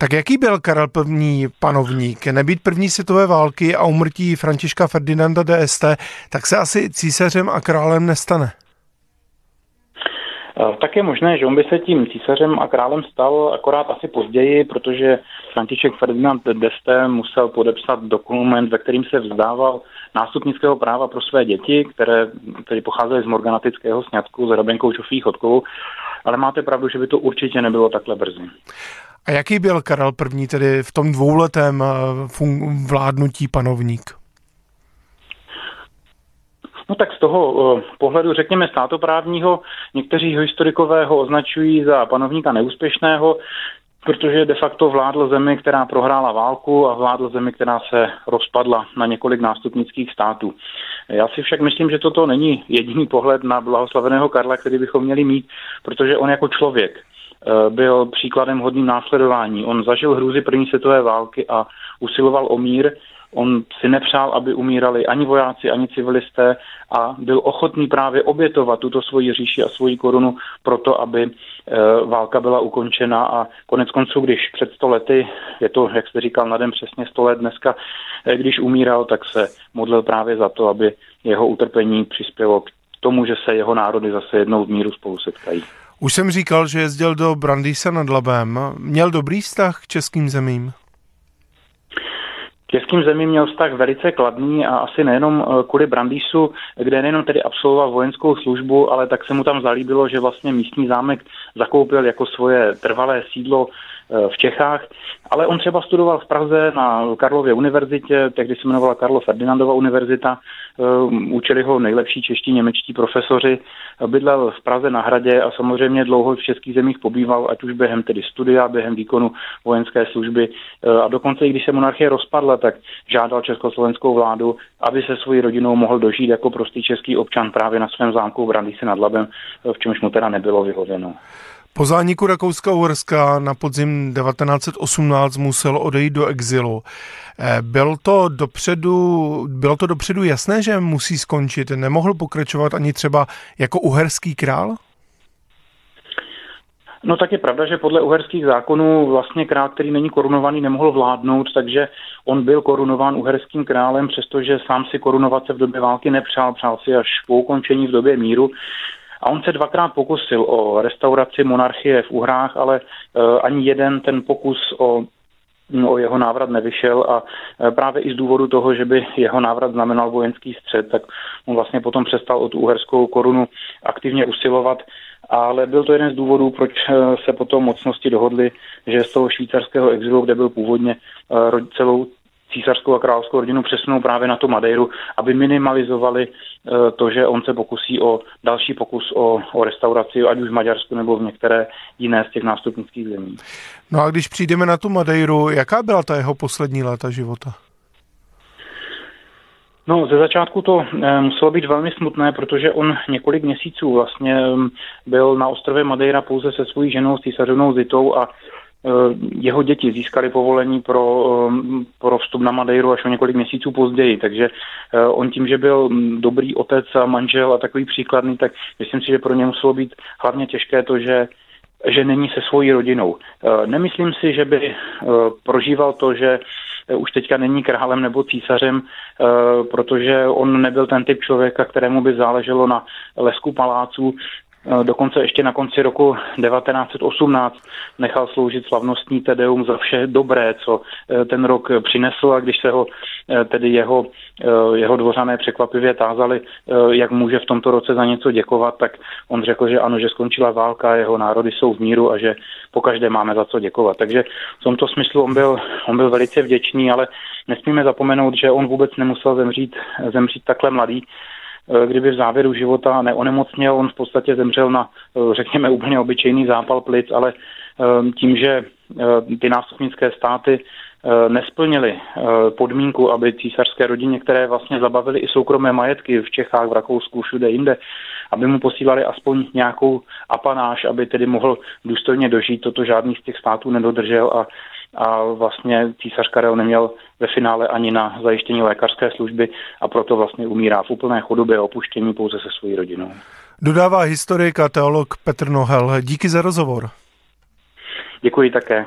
Tak jaký byl Karel I. panovník? Nebýt první světové války a umrtí Františka Ferdinanda d'Este, tak se asi císařem a králem nestane. Tak je možné, že on by se tím císařem a králem stal akorát asi později, protože František Ferdinand d'Este musel podepsat dokument, ve kterým se vzdával nástupnického práva pro své děti, které, které pocházely z morganatického sňatku s Rabenkou Čofí Chodkovou, ale máte pravdu, že by to určitě nebylo takhle brzy. A jaký byl Karel I. tedy v tom dvouletém eh, vládnutí panovník? No tak z toho uh, pohledu, řekněme, státoprávního, někteří historikové ho označují za panovníka neúspěšného, protože de facto vládl zemi, která prohrála válku a vládl zemi, která se rozpadla na několik nástupnických států. Já si však myslím, že toto není jediný pohled na blahoslaveného Karla, který bychom měli mít, protože on jako člověk Eh, byl příkladem hodným následování. On zažil hrůzy první světové války a usiloval o mír. On si nepřál, aby umírali ani vojáci, ani civilisté a byl ochotný právě obětovat tuto svoji říši a svoji korunu proto, aby eh, válka byla ukončena a konec konců, když před sto lety, je to, jak jste říkal, na den přesně sto let dneska, eh, když umíral, tak se modlil právě za to, aby jeho utrpení přispělo k tomu, že se jeho národy zase jednou v míru spolu setkají. Už jsem říkal, že jezdil do Brandýsa nad Labem. Měl dobrý vztah k českým zemím? Českým zemím měl vztah velice kladný a asi nejenom eh, kvůli Brandýsu, kde nejenom tedy absolvoval vojenskou službu, ale tak se mu tam zalíbilo, že vlastně místní zámek zakoupil jako svoje trvalé sídlo v Čechách, ale on třeba studoval v Praze na Karlově univerzitě, tehdy se jmenovala Karlo Ferdinandova univerzita, eh, učili ho nejlepší čeští němečtí profesoři, bydlel v Praze na hradě a samozřejmě dlouho v českých zemích pobýval, ať už během tedy studia, během výkonu vojenské služby eh, a dokonce i když se monarchie rozpadla, tak žádal československou vládu, aby se svojí rodinou mohl dožít jako prostý český občan právě na svém zámku v Brandýse nad Labem, v čemž mu teda nebylo vyhověno. Po zániku Rakouska-Uherska na podzim 1918 musel odejít do exilu. Eh, byl to dopředu, bylo to dopředu jasné, že musí skončit? Nemohl pokračovat ani třeba jako uherský král? No tak je pravda, že podle uherských zákonů vlastně král, který není korunovaný, nemohl vládnout, takže on byl korunován uherským králem, přestože sám si korunovat se v době války nepřál, přál si až po ukončení v době míru. A on se dvakrát pokusil o restauraci monarchie v Uhrách, ale uh, ani jeden ten pokus o o jeho návrat nevyšel a e, právě i z důvodu toho, že by jeho návrat znamenal vojenský střed, tak on vlastně potom přestal o tu uherskou korunu aktivně usilovat, ale byl to jeden z důvodů, proč e, se potom mocnosti dohodli, že z toho švýcarského exilu, kde byl původně celou císařskou a královskou rodinu přesunou právě na tu Madeiru, aby minimalizovali eh, to, že on se pokusí o další pokus o, o restauraci, ať už v Maďarsku nebo v některé jiné z těch nástupnických zemí. No a když přijdeme na tu Madeiru, jaká byla ta jeho poslední léta života? No, ze začátku to e, muselo být velmi smutné, protože on několik měsíců vlastně e, byl na ostrově Madeira pouze se svojí ženou, s císařovnou Zitou a Eh, jeho děti získali povolení pro, eh, pro vstup na Madeiru až o několik měsíců později, takže eh, on tím, že byl dobrý otec a manžel a takový příkladný, tak myslím si, že pro ně muselo být hlavně těžké to, že že není se svojí rodinou. Nemyslím si, že by prožíval to, že už teďka není králem nebo císařem, protože on nebyl ten typ člověka, kterému by záleželo na lesku paláců. Eh, dokonce ještě na konci roku 1918 nechal sloužit slavnostní tedeum za vše dobré, co eh, ten rok přinesl a když se ho eh, tedy jeho, jeho dvořané překvapivě tázali, jak může v tomto roce za něco děkovat, tak on řekl, že ano, že skončila válka, jeho národy jsou v míru a že po každé máme za co děkovat. Takže v tomto smyslu on byl, on byl velice vděčný, ale nesmíme zapomenout, že on vůbec nemusel zemřít, zemřít takhle mladý, kdyby v závěru života neonemocněl, on v podstatě zemřel na, eh, řekněme, úplně obyčejný zápal plic, ale eh, tím, že ty nástupnické státy nesplnili podmínku, aby císařské rodině, které vlastně zabavili i soukromé majetky v Čechách, v Rakousku, všude jinde, aby mu posílali aspoň nějakou apanáž, aby tedy mohl důstojně dožít. Toto žádný z těch států nedodržel a, a vlastně císař Karel neměl ve finále ani na zajištění lékařské služby a proto vlastně umírá v úplné chodobě a opuštění pouze se svojí rodinou. Dodává historik a teolog Petr Nohel. Díky za rozhovor. Děkuji také.